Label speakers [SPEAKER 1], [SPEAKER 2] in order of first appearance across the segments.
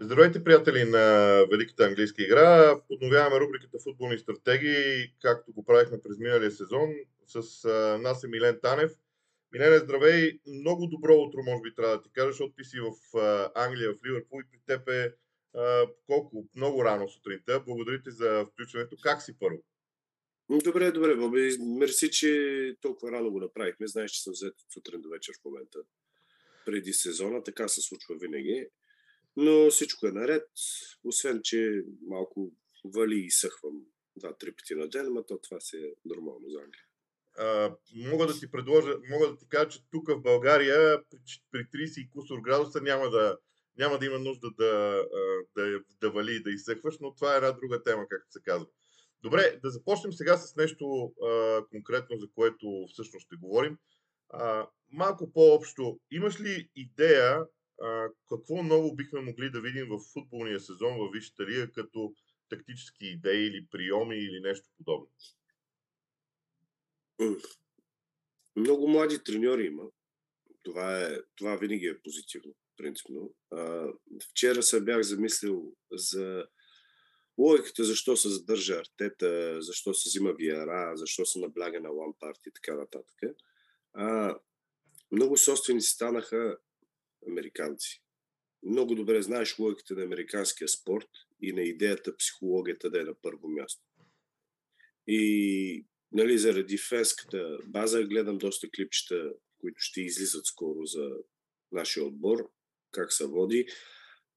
[SPEAKER 1] Здравейте, приятели на Великата английска игра. Подновяваме рубриката Футболни стратегии, както го правихме през миналия сезон. С нас е Милен Танев. Милене, здравей! Много добро утро, може би трябва да ти кажа, защото ти си в Англия, в Ливърпул и при теб е колко? Много рано сутринта. Благодаря ти за включването. Как си първо?
[SPEAKER 2] Добре, добре, Боби. Мерси, че толкова рано го направихме. Знаеш, че съм взет сутрин до вечер в момента. Преди сезона, така се случва винаги. Но всичко е наред, освен, че малко вали и съхвам два-три пъти на ден, но то това си е нормално за Англия.
[SPEAKER 1] А, мога да ти предложа, мога да ти кажа, че тук в България при, при 30 и кусор градуса няма да, няма да има нужда да, да, да вали и да изсъхваш, но това е една друга тема, както се казва. Добре, да започнем сега с нещо а, конкретно, за което всъщност ще говорим. А, малко по-общо, имаш ли идея а, какво ново бихме могли да видим в футболния сезон в Висшата лига като тактически идеи или приеми или нещо подобно?
[SPEAKER 2] Много млади треньори има. Това, е, това винаги е позитивно, принципно. А, вчера се бях замислил за логиката защо се задържа артета, защо се взима Виара, защо се набляга на Лампарт и така нататък. А, много собственици станаха американци. Много добре знаеш логиката на американския спорт и на идеята психологията да е на първо място. И нали, заради фенската база гледам доста клипчета, които ще излизат скоро за нашия отбор, как се води.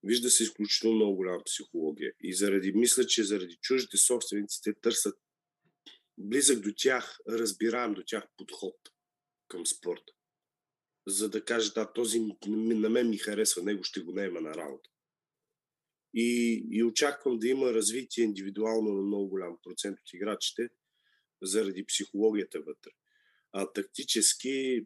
[SPEAKER 2] Вижда се изключително много голяма психология. И заради, мисля, че заради чуждите собственици те търсят близък до тях, разбираем до тях подход към спорта за да каже, да, този на мен ми харесва, него ще го наема на работа. И, и очаквам да има развитие индивидуално на много голям процент от играчите, заради психологията вътре. А тактически,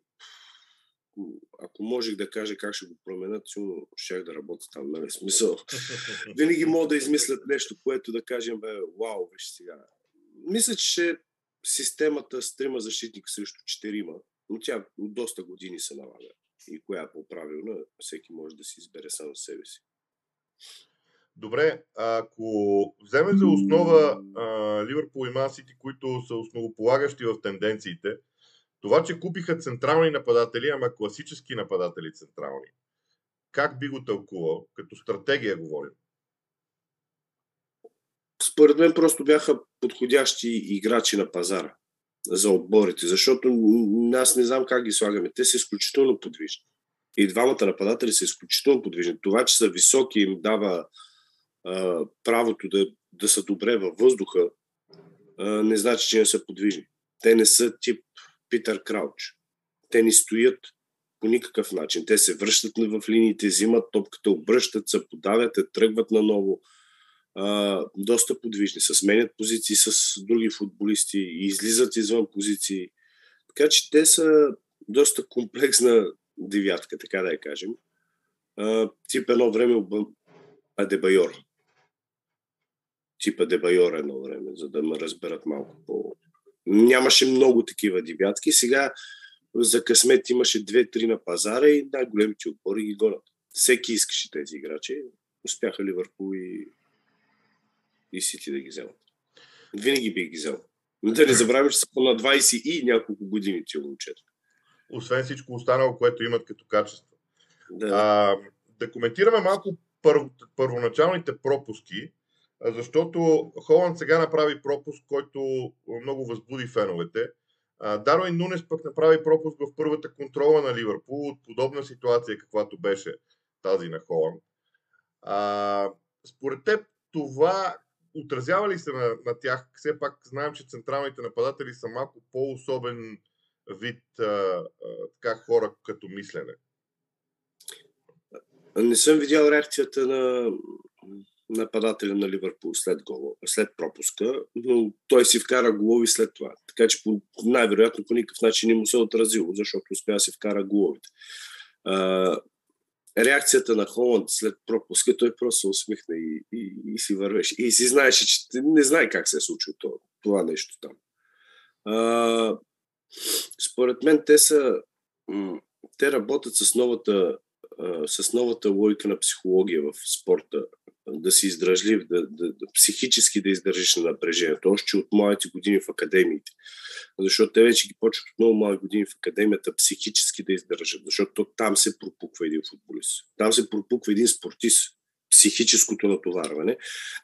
[SPEAKER 2] ако можех да кажа как ще го променят, сигурно щях да работя там, нали? Смисъл. Винаги мога да измислят нещо, което да кажем, бе, вау, виж сега. Мисля, че системата с трима защитника срещу четирима, но тя от доста години се налага. И коя е по-правилна, всеки може да си избере само себе си.
[SPEAKER 1] Добре, ако вземе за основа Ливърпул и Ман Сити, които са основополагащи в тенденциите, това, че купиха централни нападатели, ама класически нападатели централни, как би го тълкувал? Като стратегия говорим.
[SPEAKER 2] Според мен просто бяха подходящи играчи на пазара за отборите, защото аз не знам как ги слагаме. Те са изключително подвижни. И двамата нападатели са изключително подвижни. Това, че са високи, им дава а, правото да, да са добре във въздуха, а, не значи, че не са подвижни. Те не са тип Питър Крауч. Те не стоят по никакъв начин. Те се връщат в линиите, взимат топката, обръщат се, подавят, тръгват наново доста подвижни, се сменят позиции с други футболисти излизат извън позиции. Така че те са доста комплексна девятка, така да я кажем. А, тип едно време Адебайор. Тип Адебайор едно време, за да ме разберат малко по... Нямаше много такива девятки. Сега за късмет имаше две-три на пазара и най-големите отбори ги гонят. Всеки искаше тези играчи. Успяха Ливърпул и и Сити да ги вземат. Винаги бих ги взел. Но да не забравяме, че са по на 20 и няколко години тия момчета.
[SPEAKER 1] Освен всичко останало, което имат като качество. Да, а, да коментираме малко пър, първоначалните пропуски, защото Холанд сега направи пропуск, който много възбуди феновете. Дарвин Нунес пък направи пропуск в първата контрола на Ливърпул от подобна ситуация, каквато беше тази на Холанд. А, според теб това отразява ли се на, на тях? Все пак знаем, че централните нападатели са малко по-особен вид а, а, така хора като мислене.
[SPEAKER 2] Не съм видял реакцията на нападателя на Ливърпул след, гол, след пропуска, но той си вкара голови след това. Така че по, най-вероятно по никакъв начин не му се е отразило, защото успя да си вкара головите реакцията на Холанд след пропуска, той просто се усмихна и, и, и си вървеше. И си знаеше, че не знае как се е случило това, това нещо там. А, според мен те са те работят с новата с новата логика на психология в спорта, да си издръжлив, да, да, да, психически да издържиш на напрежението. Още от моите години в академиите. Защото те вече ги почват от много мои години в академията психически да издържат. Защото там се пропуква един футболист. Там се пропуква един спортист. Психическото натоварване.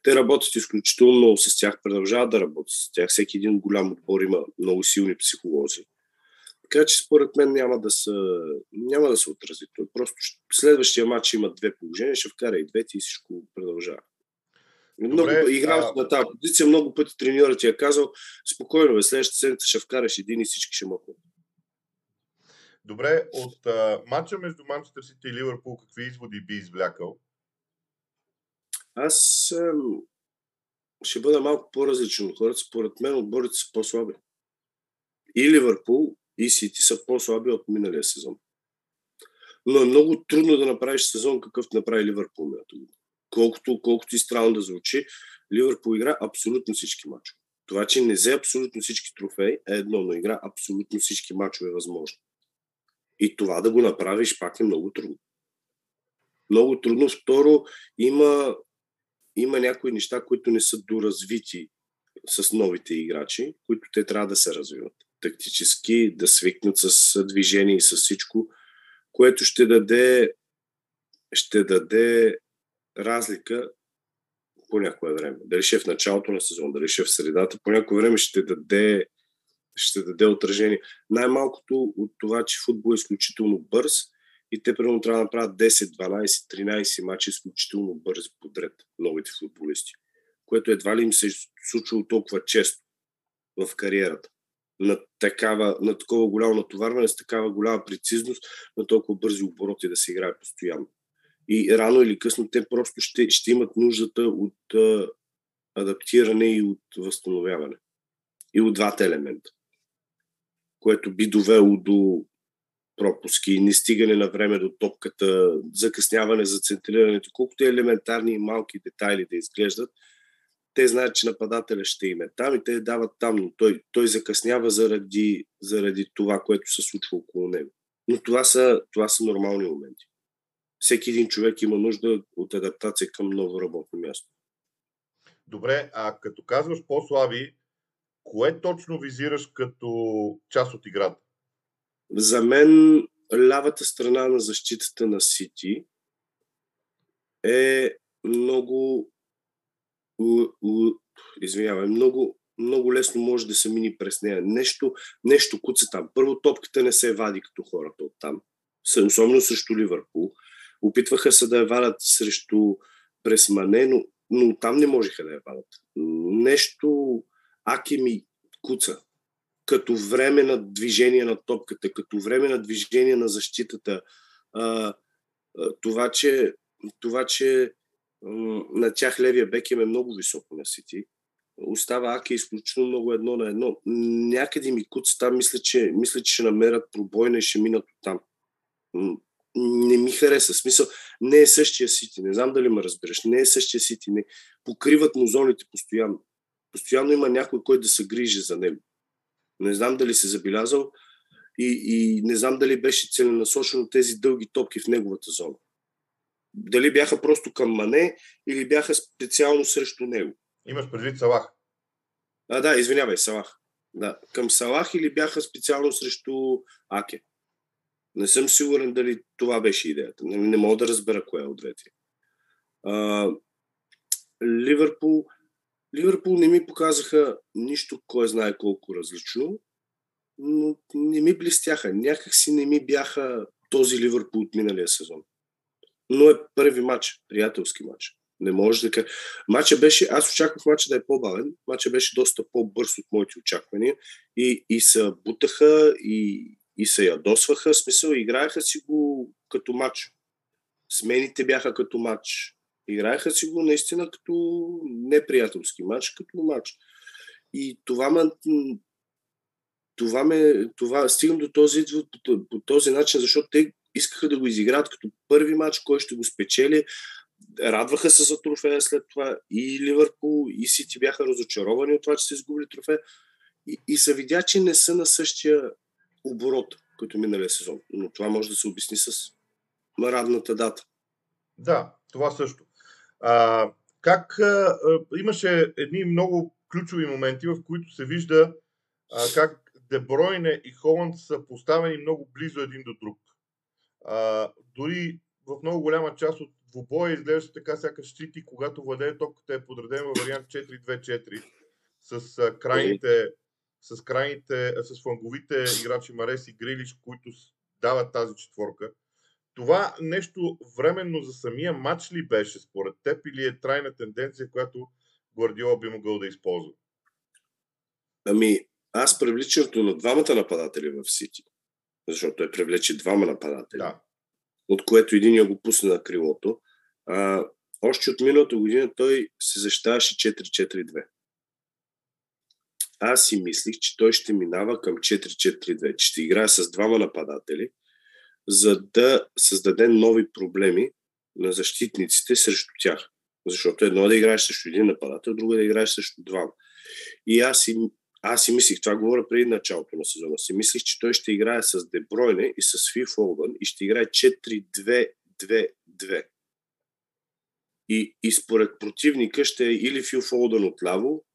[SPEAKER 2] Те работят изключително много с тях, продължават да работят с тях. Всеки един голям отбор има много силни психолози. Така че според мен няма да се, няма да се отрази. Той просто следващия матч има две положения, ще вкара и двете и всичко продължава. Много, играл а... на тази позиция, много пъти треньорът ти е казал, спокойно, бе, следващата седмица ще вкараш един и всички ще мокнат.
[SPEAKER 1] Добре, от а, матча между Манчестър Сити и Ливърпул, какви изводи би извлякал?
[SPEAKER 2] Аз ам, ще бъда малко по-различен от хората. Според мен отборите са по-слаби. И Ливърпул, и Сити са по-слаби от миналия сезон. Но е много трудно да направиш сезон, какъвто направи Ливърпул миналата година. Колкото, колкото и странно да звучи, Ливърпул игра абсолютно всички мачове. Това, че не взе абсолютно всички трофеи е едно, но игра абсолютно всички мачове е възможно. И това да го направиш пак е много трудно. Много трудно. Второ, има, има някои неща, които не са доразвити с новите играчи, които те трябва да се развиват тактически, да свикнат с движение и с всичко, което ще даде, ще даде разлика по някое време. Дали ще е в началото на сезон, дали ще е в средата, по някое време ще даде, ще даде отражение. Най-малкото от това, че футбол е изключително бърз и те примерно трябва да направят 10, 12, 13 мача изключително бързи подред новите футболисти, което едва ли им се е случвало толкова често в кариерата на, такава, на такова голямо натоварване, с такава голяма прецизност, на толкова бързи обороти да се играе постоянно. И рано или късно те просто ще, ще имат нуждата от а, адаптиране и от възстановяване. И от двата елемента. Което би довело до пропуски, нестигане на време до топката, закъсняване за центрирането, колкото елементарни и малки детайли да изглеждат – те знаят, че нападателя ще им е там и те дават там, но той, той закъснява заради, заради това, което се случва около него. Но това са, това са нормални моменти. Всеки един човек има нужда от адаптация към ново работно място.
[SPEAKER 1] Добре, а като казваш по-слаби, кое точно визираш като част от играта?
[SPEAKER 2] За мен лявата страна на защитата на Сити е много извинявай, много, много лесно може да се мини през нея. Нещо, нещо куца там. Първо топката не се вади като хората от там. Особено срещу Ливърпул. Опитваха се да я вадят срещу през Мане, но, но там не можеха да я вадят. Нещо Аки ми куца. Като време на движение на топката, като време на движение на защитата. А, а, това, че, това, че на тях левия бек им е много високо на Сити. Остава Аки изключително много едно на едно. Някъде ми куца там, мисля че, мисля, че ще намерят пробойна и ще минат от там. Не ми хареса. Смисъл, не е същия Сити. Не знам дали ме разбираш. Не е същия Сити. Не. Покриват му зоните постоянно. Постоянно има някой, който да се грижи за него. Не знам дали се забелязал и, и не знам дали беше целенасочено тези дълги топки в неговата зона. Дали бяха просто към Мане или бяха специално срещу него.
[SPEAKER 1] Имаш предвид Салах.
[SPEAKER 2] А, да, извинявай, Салах. Да, към Салах или бяха специално срещу Аке. Не съм сигурен дали това беше идеята. Не, не мога да разбера кое е от двете. А, Ливърпул, Ливърпул не ми показаха нищо, кой знае колко различно, но не ми блестяха. Някак си не ми бяха този Ливърпул от миналия сезон но е първи матч, приятелски матч. Не може да кажа. Матча беше, аз очаквах матча да е по-бавен, матча беше доста по-бърз от моите очаквания и, и се бутаха и, и се ядосваха, смисъл, играеха си го като матч. Смените бяха като матч. Играеха си го наистина като неприятелски матч, като матч. И това ме, това ме, това, стигам до този извод по, по този начин, защото те искаха да го изиграят като първи матч, кой ще го спечели. Радваха се за трофея след това и Ливърпул, и Сити бяха разочаровани от това, че са изгубили трофея. И, и се видя, че не са на същия оборот, който миналия сезон. Но това може да се обясни с радната дата.
[SPEAKER 1] Да, това също. А, как а, имаше едни много ключови моменти, в които се вижда а, как Дебройне и Холанд са поставени много близо един до друг. А, дори в много голяма част от двубоя изглежда така сякаш щити, когато владее топката е подреден във вариант 4-2-4 с а, крайните с крайните, с фланговите играчи Марес и Грилиш, които дават тази четворка. Това нещо временно за самия матч ли беше според теб или е трайна тенденция, която Гвардиола би могъл да използва?
[SPEAKER 2] Ами, аз привличането на двамата нападатели в Сити, защото той привлече двама нападатели, да. от което един я го пусне на крилото. А, още от миналата година той се защитаваше 4-4-2. Аз си мислих, че той ще минава към 4-4-2, че ще играе с двама нападатели, за да създаде нови проблеми на защитниците срещу тях. Защото едно е да играеш срещу един нападател, друго е да играеш срещу двама. И аз си, аз си мислих, това говоря преди началото на сезона, си мислих, че той ще играе с Дебройне и с Фи Фолдън и ще играе 4-2-2-2. И, и според противника ще е или Фил Фолдън отляво,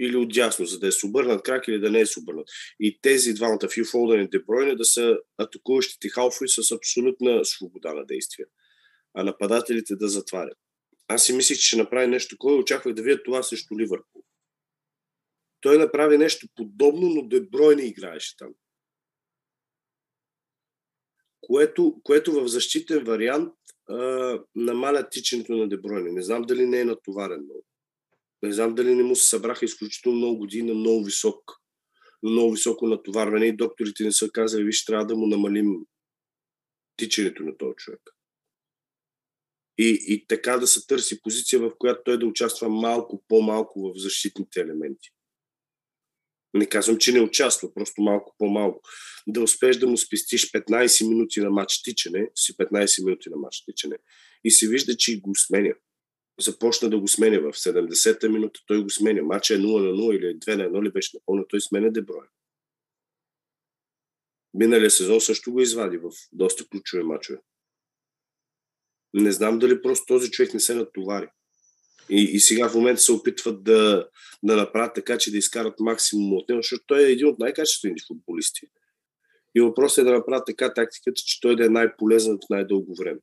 [SPEAKER 2] или отдясно, за да е с обърнат крак или да не е с обърнат. И тези двамата, Фил Фолдън и Дебройне, да са атакуващите халфови с абсолютна свобода на действие, а нападателите да затварят. Аз си мислих, че ще направи нещо такова очаквах да видя това срещу Ливърпул. Той направи нещо подобно, но Деброй не играеше там. Което, което в защитен вариант а, намаля тичането на Дебройне. Не знам дали не е натоварен много. Не знам дали не му се събраха изключително много години на много висок, много високо натоварване и докторите не са казали, виж, трябва да му намалим тичането на този човек. И, и така да се търси позиция, в която той да участва малко по-малко в защитните елементи. Не казвам, че не участва, просто малко по-малко. Да успееш да му спестиш 15 минути на матч тичане, си 15 минути на матч тичане и се вижда, че го сменя. Започна да го сменя в 70-та минута, той го сменя. Матча е 0 на 0 или 2 на 1 ли беше напълно, той сменя Деброя. Миналия сезон също го извади в доста ключови мачове. Не знам дали просто този човек не се натовари. И, и сега в момента се опитват да, да направят така, че да изкарат максимум от него, защото той е един от най-качествените футболисти. И въпросът е да направят така тактиката, че той да е най-полезен в най-дълго време.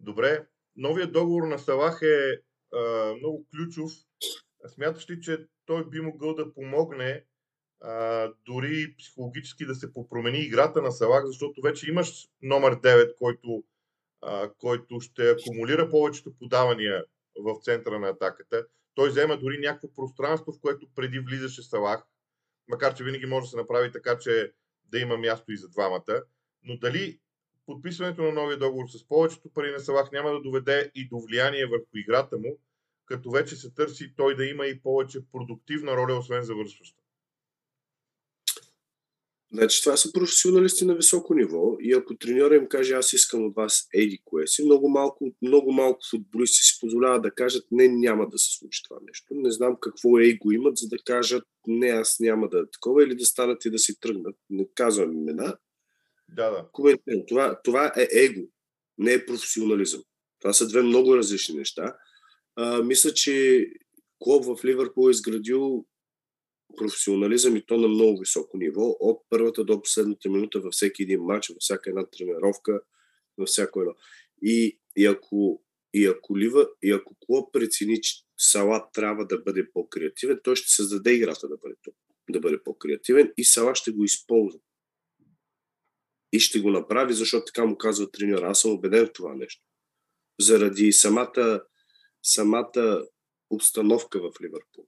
[SPEAKER 1] Добре. Новият договор на Салах е а, много ключов. Смяташ ли, че той би могъл да помогне а, дори психологически да се попромени играта на Салах, защото вече имаш номер 9, който а, който ще акумулира повечето подавания в центъра на атаката. Той взема дори някакво пространство, в което преди влизаше Салах, макар че винаги може да се направи така, че да има място и за двамата. Но дали подписването на новия договор с повечето пари на Салах няма да доведе и до влияние върху играта му, като вече се търси той да има и повече продуктивна роля, освен завършваща.
[SPEAKER 2] Значи това са професионалисти на високо ниво и ако треньора им каже аз искам от вас еди кое си, много малко, много малко футболисти си позволяват да кажат не, няма да се случи това нещо. Не знам какво его имат, за да кажат не, аз няма да е такова или да станат и да си тръгнат. Не казвам имена.
[SPEAKER 1] Да, да.
[SPEAKER 2] Коментирам. Това, това е его, не е професионализъм. Това са две много различни неща. А, мисля, че клуб в Ливърпул е изградил професионализъм и то на много високо ниво, от първата до последната минута във всеки един матч, във всяка една тренировка, във всяко едно. И, и, ако, и, ако, Лива, и ако Клоп прецени, че Сала трябва да бъде по-креативен, той ще създаде играта да бъде, да бъде по-креативен и Сала ще го използва. И ще го направи, защото така му казва треньор. Аз съм убеден в това нещо. Заради самата, самата обстановка в Ливърпул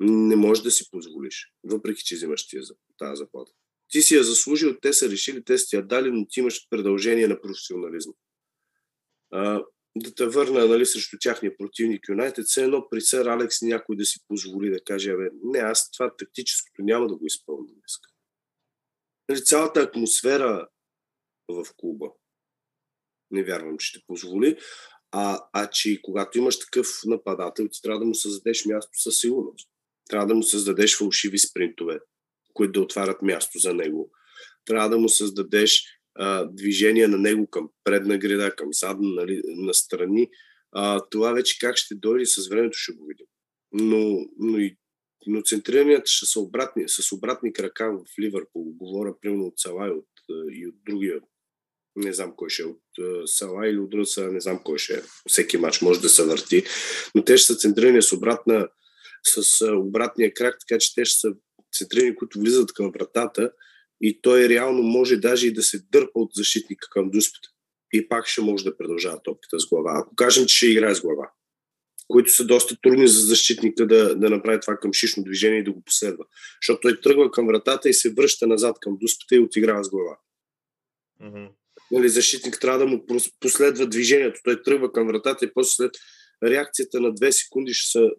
[SPEAKER 2] не можеш да си позволиш, въпреки че взимаш тия, тази заплата. Ти си я заслужил, те са решили, те са ти я дали, но ти имаш продължение на професионализма. А, да те върна нали, срещу тяхния противник Юнайтед, все едно при сър Алекс някой да си позволи да каже, бе, не, аз това тактическото няма да го изпълня днес. Нали, цялата атмосфера в клуба не вярвам, че ще позволи. А, а че когато имаш такъв нападател, ти трябва да му създадеш място със сигурност. Трябва да му създадеш фалшиви спринтове, които да отварят място за него. Трябва да му създадеш а, движения на него към предна града, към задна, нали, на страни. А, това вече как ще дойде с времето ще го видим. Но, но, и, но центриранията ще са обратни, с обратни крака в Ливърпул. Говоря примерно от Салай от, и от другия не знам кой ще е от Сала или от Руса, не знам кой ще е. Всеки матч може да се върти, но те ще са центрирани с, обратна, с обратния крак, така че те ще са центрирани, които влизат към вратата и той реално може даже и да се дърпа от защитника към дуспата. И пак ще може да продължава топката с глава. Ако кажем, че ще играе с глава, които са доста трудни за защитника да, да направи това към шишно движение и да го последва. Защото той тръгва към вратата и се връща назад към дуспата и отиграва с глава. Mm-hmm нали, защитник трябва да му последва движението. Той тръгва към вратата и после след реакцията на две секунди ще са,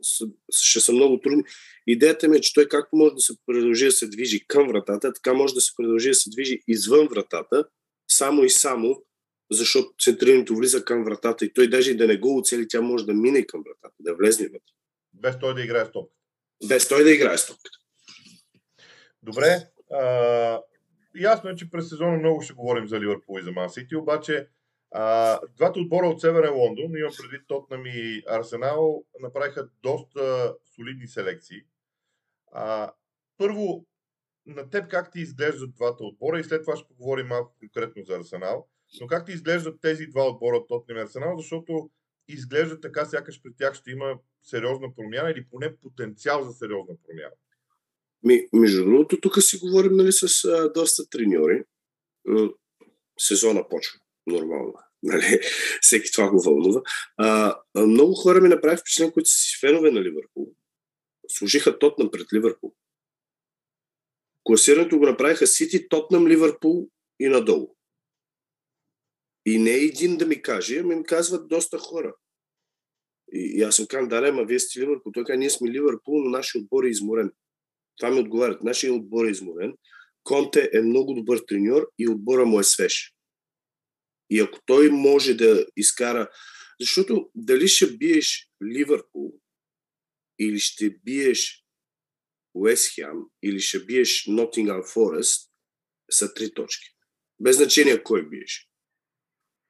[SPEAKER 2] ще са много трудни. Идеята ми е, че той както може да се продължи да се движи към вратата, така може да се продължи да се движи извън вратата, само и само, защото центрирането влиза към вратата и той даже и да не го оцели, тя може да мине към вратата, да влезне вътре.
[SPEAKER 1] Без той да играе с топката.
[SPEAKER 2] Без той да играе с топката.
[SPEAKER 1] Добре. А, ясно е, че през сезона много ще говорим за Ливърпул и за Ман Сити, обаче а, двата отбора от Северен Лондон, имам предвид Тотнам и Арсенал, направиха доста солидни селекции. А, първо, на теб как ти изглеждат двата отбора и след това ще поговорим малко конкретно за Арсенал. Но как ти изглеждат тези два отбора, Тотнам и Арсенал, защото изглежда така, сякаш при тях ще има сериозна промяна или поне потенциал за сериозна промяна.
[SPEAKER 2] Ми, между другото, тук си говорим нали, с а, доста треньори. Сезона почва нормално. Нали? Всеки това го вълнува. А, много хора ми направи впечатление, които са си фенове на Ливърпул. Служиха Тотнам пред Ливърпул. Класирането го направиха Сити, Тотнам, Ливърпул и надолу. И не един да ми каже, ами ми казват доста хора. И, и аз съм казал, да, ама вие сте Ливърпул. Той казва, ние сме Ливърпул, но нашия отбор е изморен. Това ми отговарят. Нашия отбор е изморен. Конте е много добър треньор и отбора му е свеж. И ако той може да изкара... Защото дали ще биеш Ливърпул или ще биеш Уест или ще биеш Нотингъм Форест, са три точки. Без значение кой биеш.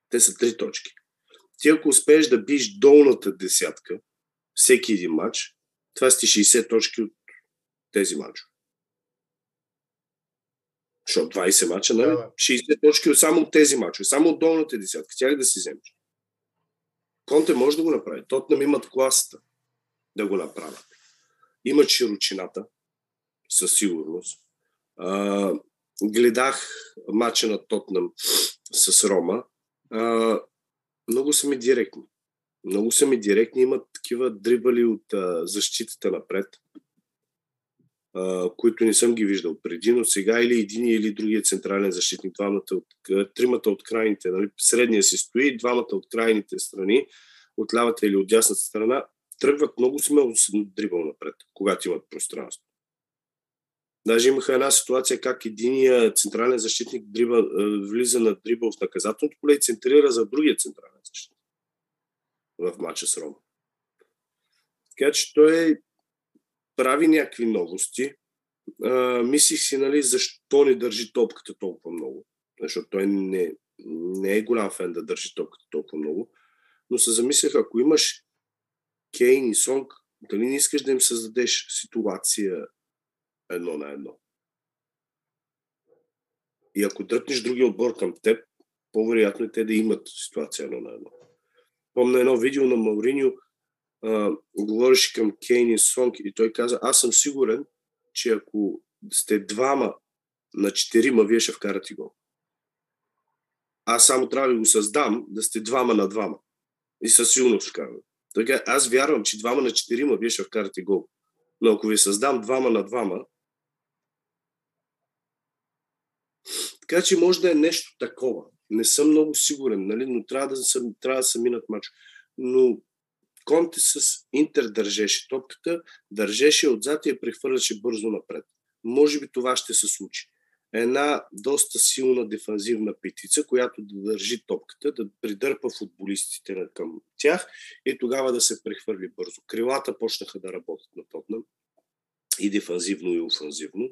[SPEAKER 2] Те са три точки. Ти ако успееш да биеш долната десятка, всеки един матч, това сте 60 точки от тези мачове. Защото 20 мача, нали? Да, 60 точки само от тези мачове, само от долната десятка. Тях да си вземеш. Конте може да го направи. Тотнам имат класата да го направят. Имат широчината, със сигурност. А, гледах мача на Тотнам с Рома. А, много са ми директни. Много са ми директни. Имат такива дрибали от а, защитата напред които не съм ги виждал преди, но сега или един или другия централен защитник, двамата от, тримата от крайните, нали, средния си стои, двамата от крайните страни, от лявата или от дясната страна, тръгват много смело с дрибъл напред, когато имат пространство. Даже имаха една ситуация как единия централен защитник дриба, влиза на дрибъл в наказателното поле и центрира за другия централен защитник в матча с Рома. Така че той е прави някакви новости. А, мислих си, нали, защо не държи топката толкова много. Защото той не, не е голям фен да държи топката толкова много. Но се замислях, ако имаш Кейн и Сонг, дали не искаш да им създадеш ситуация едно на едно? И ако дръпнеш другия отбор към теб, по-вероятно е те да имат ситуация едно на едно. Помня едно видео на Мауриньо, говореше към Кейн и Сонг и той каза, аз съм сигурен, че ако сте двама на четирима, вие ще вкарате гол. Аз само трябва да го създам, да сте двама на двама. И със сигурност вкарвам. Така, аз вярвам, че двама на четирима, вие ще вкарате гол. Но ако ви създам двама на двама, така че може да е нещо такова. Не съм много сигурен, нали? но трябва да, съм, трябва да се минат мач. Но Конте с Интер държеше топката, държеше отзад и я прехвърляше бързо напред. Може би това ще се случи. Една доста силна дефанзивна петица, която да държи топката, да придърпа футболистите към тях и тогава да се прехвърли бързо. Крилата почнаха да работят на Тотнам и дефанзивно и офанзивно.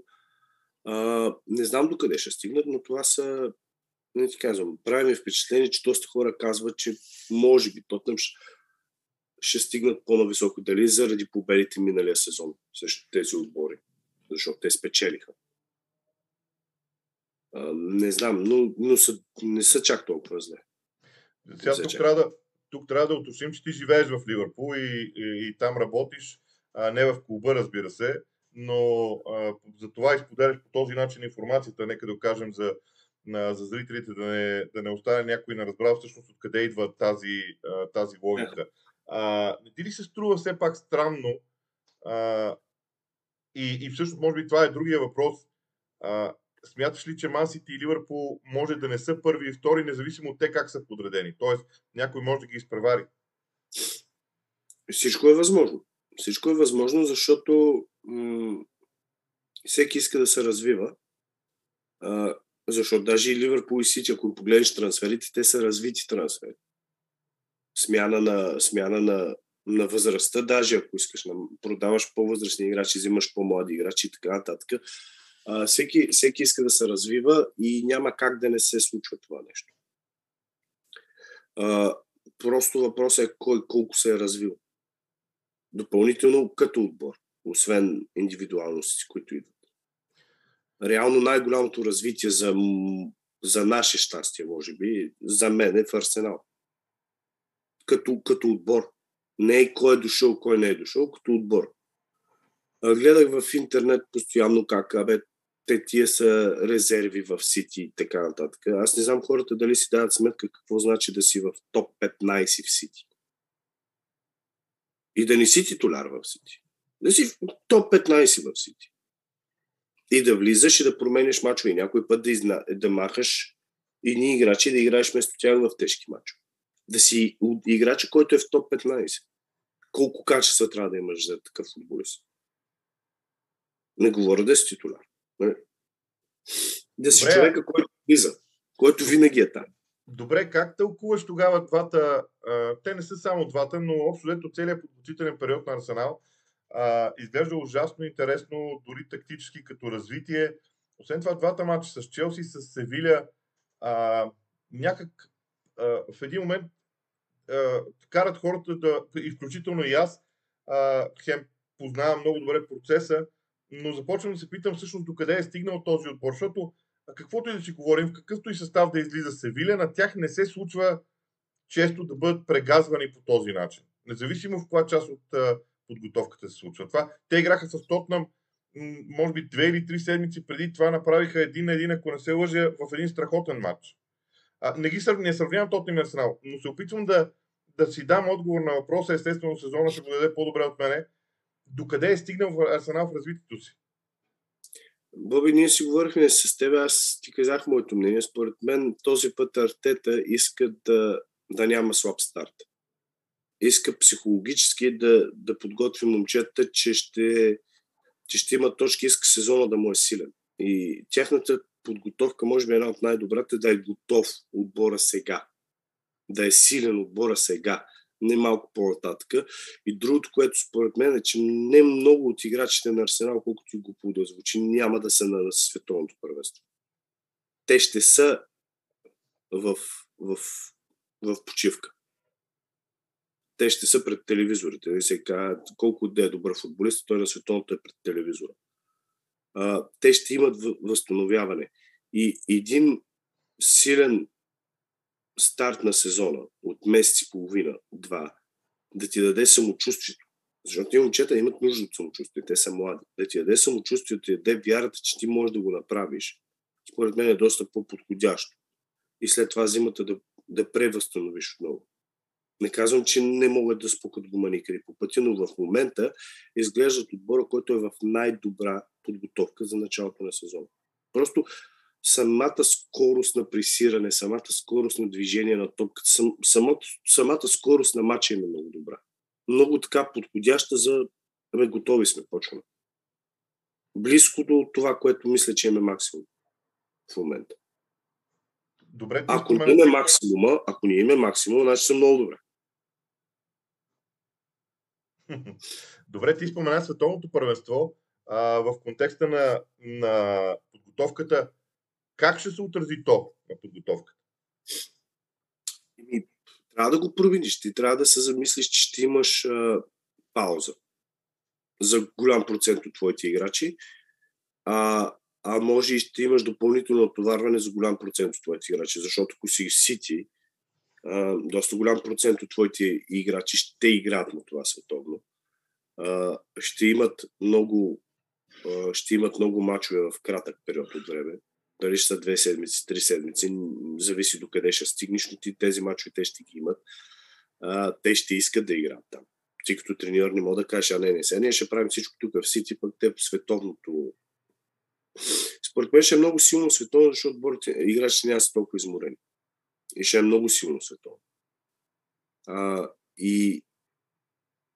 [SPEAKER 2] А, не знам докъде ще стигнат, но това са не ти казвам, прави ми впечатление, че доста хора казват, че може би Тотнем ще, ще стигнат по-нависоко. Дали заради победите миналия сезон срещу тези отбори, защото те спечелиха. А, не знам, но, но са, не са чак толкова зле.
[SPEAKER 1] Сега тук трябва, да, тук трябва да уточним, че ти живееш в Ливърпул и, и, и там работиш, а не в клуба, разбира се, но а, за това изподеляш по този начин информацията, нека да кажем за, на, за зрителите, да не, да не остане някой на разбрал всъщност откъде идва тази, а, тази логика. А, не ти ли се струва все пак странно а, и, и всъщност може би това е другия въпрос. А, смяташ ли, че Мансити и Ливърпул може да не са първи и втори, независимо от те как са подредени? Тоест, някой може да ги изпревари.
[SPEAKER 2] Всичко е възможно. Всичко е възможно, защото м- всеки иска да се развива. А, защото даже и Ливърпул и Сити, ако погледнеш трансферите, те са развити трансфери. Смяна на, смяна на, на възрастта, даже ако искаш, продаваш по-възрастни играчи, взимаш по-млади играчи и така нататък. А, всеки, всеки иска да се развива и няма как да не се случва това нещо. А, просто въпросът е кой колко се е развил. Допълнително като отбор, освен индивидуалности, които идват. Реално най-голямото развитие за, за наше щастие, може би, за мен е в Арсенал. Като, като отбор. Не е кой е дошъл, кой не е дошъл, като отбор. Гледах в интернет постоянно как, абе, те тия са резерви в Сити и така нататък. Аз не знам хората дали си дават сметка какво значи да си в топ 15 в Сити. И да не си титуляр в Сити. Да си в топ 15 в Сити. И да влизаш и да промениш мачове. И някой път да, изна... да махаш ни играчи да играеш вместо тях в тежки мачове. Да си играча, който е в топ 15. Колко качества трябва да имаш за такъв футболист? Не говоря да си титуляр. Нали? Да си Добре. човека, който влиза, който винаги е там.
[SPEAKER 1] Добре, как тълкуваш тогава двата? А, те не са само двата, но общо взето целият подготвителен период на Арсенал а, изглежда ужасно интересно, дори тактически като развитие. Освен това, двата мача с Челси, с Севиля, а, някак а, в един момент а, карат хората да, и и аз, а, хем познавам много добре процеса, но започвам да се питам всъщност докъде е стигнал този отбор, защото каквото и да си говорим, в какъвто и състав да излиза Севиля, на тях не се случва често да бъдат прегазвани по този начин. Независимо в коя част от а, подготовката се случва. Това, те играха с Тотнам, може би две или три седмици преди това направиха един на един, ако не се лъжа, в един страхотен матч. Не ги срав... не сравнявам Тотнам и Арсенал, но се опитвам да, да си дам отговор на въпроса. Естествено, сезона ще го даде по-добре от мене докъде е стигнал Арсенал в развитието си?
[SPEAKER 2] Боби, ние си говорихме с теб, аз ти казах моето мнение. Според мен този път Артета иска да, да няма слаб старт. Иска психологически да, да подготви момчета, че ще, че ще има точки, иска сезона да му е силен. И тяхната подготовка може би е една от най-добрата да е готов отбора сега. Да е силен отбора сега не малко по-нататък. И другото, което според мен е, че не много от играчите на Арсенал, колкото и глупо да звучи, няма да са на световното първенство. Те ще са в, в, в почивка. Те ще са пред телевизорите. Не се казва, колко да е добър футболист, той на световното е пред телевизора. Те ще имат възстановяване. И един силен старт на сезона от месец и половина, два, да ти даде самочувствието. Защото тези момчета имат нужда от самочувствие, те са млади. Да ти даде самочувствието, да даде вярата, че ти можеш да го направиш, според мен е доста по-подходящо. И след това зимата да, да превъзстановиш отново. Не казвам, че не могат да спукат гуманикари по пътя, но в момента изглеждат отбора, който е в най-добра подготовка за началото на сезона. Просто самата скорост на пресиране, самата скорост на движение на топката, сам, самата, самата скорост на матча е много добра. Много така подходяща за Абе, готови сме, почваме. Близко до това, което мисля, че е максимум в момента.
[SPEAKER 1] Добре,
[SPEAKER 2] ако не имаме максимума, ако не имаме максимум, значи съм много добре.
[SPEAKER 1] Добре, ти спомена световното първенство а, в контекста на, на подготовката Как ще се отрази то на подготовката?
[SPEAKER 2] Трябва да го провиниш. Ти трябва да се замислиш, че ще имаш а, пауза за голям процент от твоите играчи, а, а може и ще имаш допълнително отоварване за голям процент от твоите играчи, защото ако си Сити, а, доста голям процент от твоите играчи ще играят на това световно. Ще имат много ще имат много мачове в кратък период от време. Дали ще са две седмици, три седмици, зависи до къде ще стигнеш, но ти тези мачове те ще ги имат. Те ще искат да играят там. Ти като треньор не мога да кажеш, а не, не, сега ние ще правим всичко тук в Сити, пък те световното. Според мен ще е много силно световно, защото борите, играчите няма са толкова изморени. И ще е много силно световно. А, и,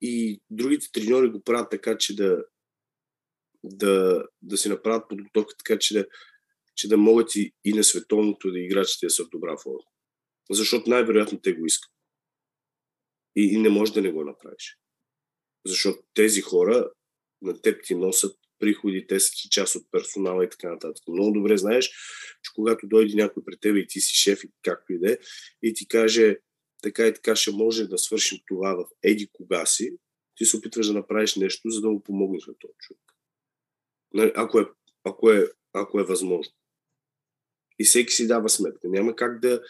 [SPEAKER 2] и другите треньори го правят така, че да, да, да си направят подготовка така, че да, че да могат и, и на световното да играчите да са в добра форма. Защото най-вероятно те го искат. И, и не можеш да не го направиш. Защото тези хора на теб ти носят приходи, те са част от персонала и така нататък. Много добре знаеш, че когато дойде някой при теб и ти си шеф и както и да е, и ти каже така и така ще може да свършим това в еди кога си, ти се опитваш да направиш нещо, за да му помогнеш на този човек. Ако е, ако е, ако е възможно. И всеки си дава сметка. Няма как да,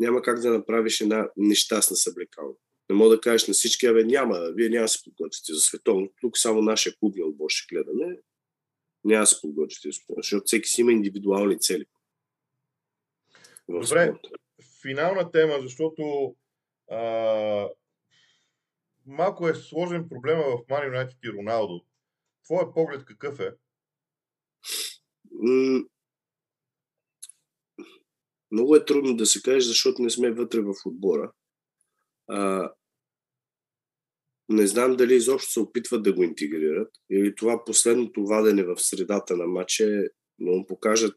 [SPEAKER 2] няма как да направиш една нещастна съблекална. Не мога да кажеш на всички, абе няма, вие няма се подготвите за световно. Тук само нашия клубния отбор ще гледаме. Няма да се световно, защото всеки си има индивидуални цели.
[SPEAKER 1] Добре, финална тема, защото а, малко е сложен проблема в Ман Юнайтед и Роналдо. Твоя поглед какъв е?
[SPEAKER 2] много е трудно да се каже, защото не сме вътре в отбора. А, не знам дали изобщо се опитват да го интегрират или това последното вадене в средата на матча е да му покажат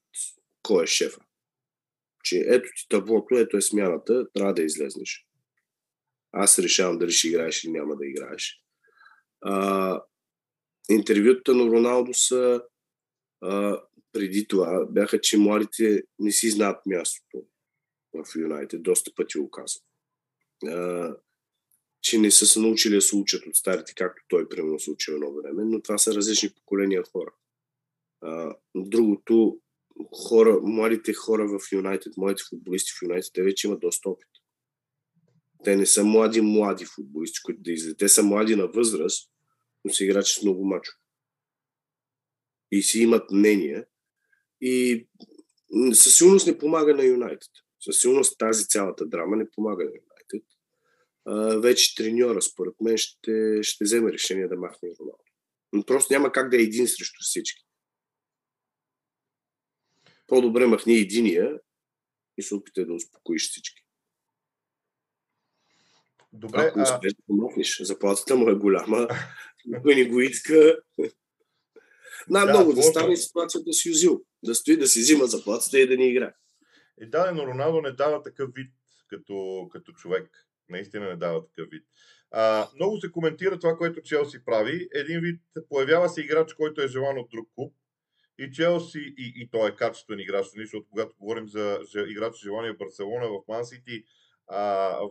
[SPEAKER 2] кой е шефа. Че ето ти таблото, ето е смяната, трябва да излезнеш. Аз решавам дали ще играеш или няма да играеш. А, интервютата на Роналдо са а, преди това бяха, че младите не си знаят мястото в Юнайтед. Доста пъти го казвам. Че не са се научили да се учат от старите, както той примерно се учил едно време, но това са различни поколения хора. А, другото, хора, младите хора в Юнайтед, младите футболисти в Юнайтед, те вече имат доста опит. Те не са млади, млади футболисти, които да излезат. Те са млади на възраст, но са играчи с много мачо. И си имат мнение и със сигурност не помага на Юнайтед. Със сигурност тази цялата драма не помага на Юнайтед. Вече треньора, според мен, ще, ще вземе решение да махне Роналдо. Но просто няма как да е един срещу всички. По-добре махни единия и се опитай да успокоиш всички. Добре, Ако успеш а... да махнеш, заплатата му е голяма, никой не го иска. Най-много да, да стане ситуацията с Юзил. Да стои, да си взима заплатата и да ни играе.
[SPEAKER 1] И да, но Роналдо не дава такъв вид като, като човек. Наистина не дава такъв вид. А, много се коментира това, което Челси прави. Един вид появява се играч, който е желан от друг клуб. И Челси, и, и той е качествен играч, нали, защото когато говорим за, за играч желания в Барселона, в Ман Сити,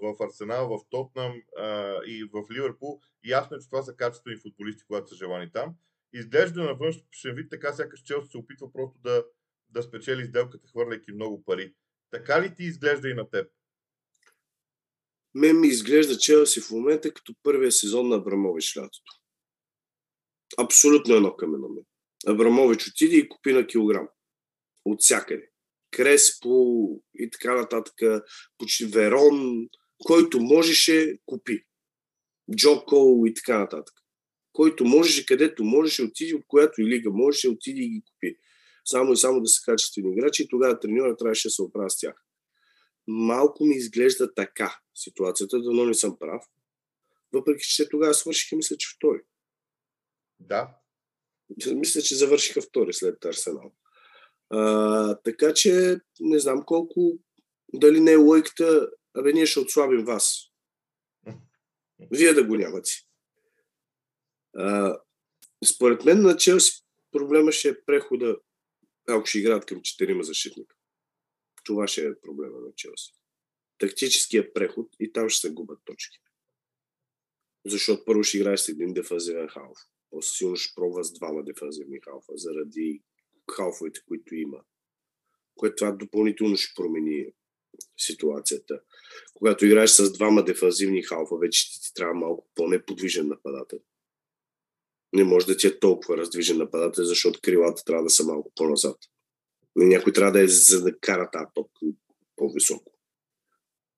[SPEAKER 1] в Арсенал, в Тотнам а, и в Ливърпул, ясно е, че това са качествени футболисти, когато са желани там изглежда на външен вид така, сякаш Челси се опитва просто да, да спечели сделката, хвърляйки много пари. Така ли ти изглежда и на теб?
[SPEAKER 2] Мен ми изглежда Челси в момента като първия сезон на Абрамович лятото. Абсолютно едно към едно. Абрамович отиде и купи на килограм. От всякъде. Креспо и така нататък. Почти Верон, който можеше, купи. Джоко и така нататък който можеше, където можеше, отиди от която и лига можеше, отиди и ги купи. Само и само да са качествени играчи и тогава треньора трябваше да се оправя с тях. Малко ми изглежда така ситуацията, но не съм прав. Въпреки, че тогава свършиха, мисля, че втори.
[SPEAKER 1] Да.
[SPEAKER 2] Мисля, че завършиха втори след Арсенал. А, така че не знам колко, дали не е лойката, абе ние ще отслабим вас. Вие да го нямате. А, според мен на Челси проблема ще е прехода, ако ще играят към четирима защитника. Това ще е проблема на Челси. Тактическия преход и там ще се губят точки. Защото първо ще играеш с един дефанзивен халф. После сигурно ще пробва с двама дефанзивни халфа, заради халфовете, които има. Което това допълнително ще промени ситуацията. Когато играеш с двама дефанзивни халфа, вече ти, ти трябва малко по-неподвижен нападател. Не може да ти е толкова раздвижен нападател, защото крилата трябва да са малко по-назад. Някой трябва да е за да кара тази топка по-високо.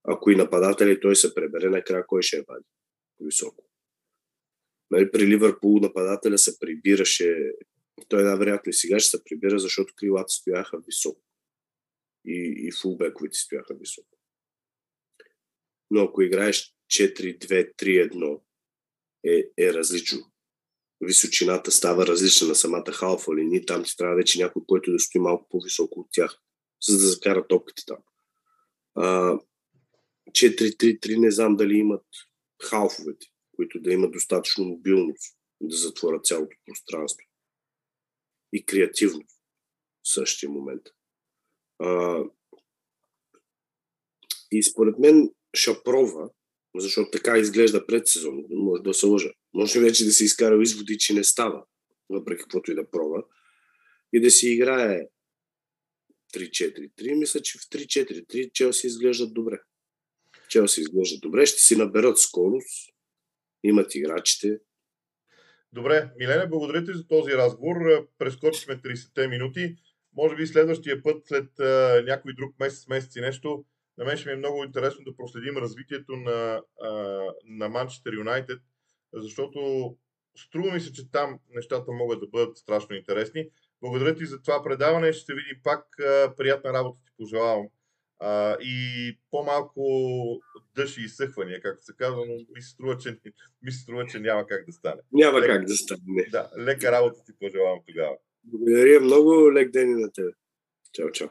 [SPEAKER 2] Ако и нападател той се пребере накрая, кой ще е вади високо. Нали, при Ливърпул нападателя се прибираше, той най-вероятно и сега ще се прибира, защото крилата стояха високо. И, и фулбековете стояха високо. Но ако играеш 4-2-3-1, е, е различно. Височината става различна на самата халфа линия. Там ти трябва вече някой, който да стои малко по-високо от тях, за да закара топките там. 4-3-3 не знам дали имат халфовете, които да имат достатъчно мобилност да затворят цялото пространство. И креативност в същия момент. А, и според мен Шапрова, защото така изглежда пред сезон, може да се лъжа. Може вече да се изкара изводи, че не става, въпреки каквото и да пробва, и да си играе 3-4-3. Мисля, че в 3-4-3 Челси изглеждат добре. Челси изглежда добре, ще си наберат скорост, имат играчите.
[SPEAKER 1] Добре, Милене, благодаря ти за този разговор. Прескочихме 30-те минути. Може би следващия път, след а, някой друг месец, месец и нещо, на мен ще ми е много интересно да проследим развитието на, а, на Манчестър Юнайтед, защото струва ми се, че там нещата могат да бъдат страшно интересни. Благодаря ти за това предаване. Ще се видим пак. Приятна работа ти пожелавам а, и по-малко дъжд и изсъхвания, както се казва, но ми се струва, че, ми се струва, че няма как да стане.
[SPEAKER 2] Няма лек, как да стане.
[SPEAKER 1] Да, лека работа ти пожелавам тогава.
[SPEAKER 2] Благодаря много, лек ден и на тебе. Чао, чао.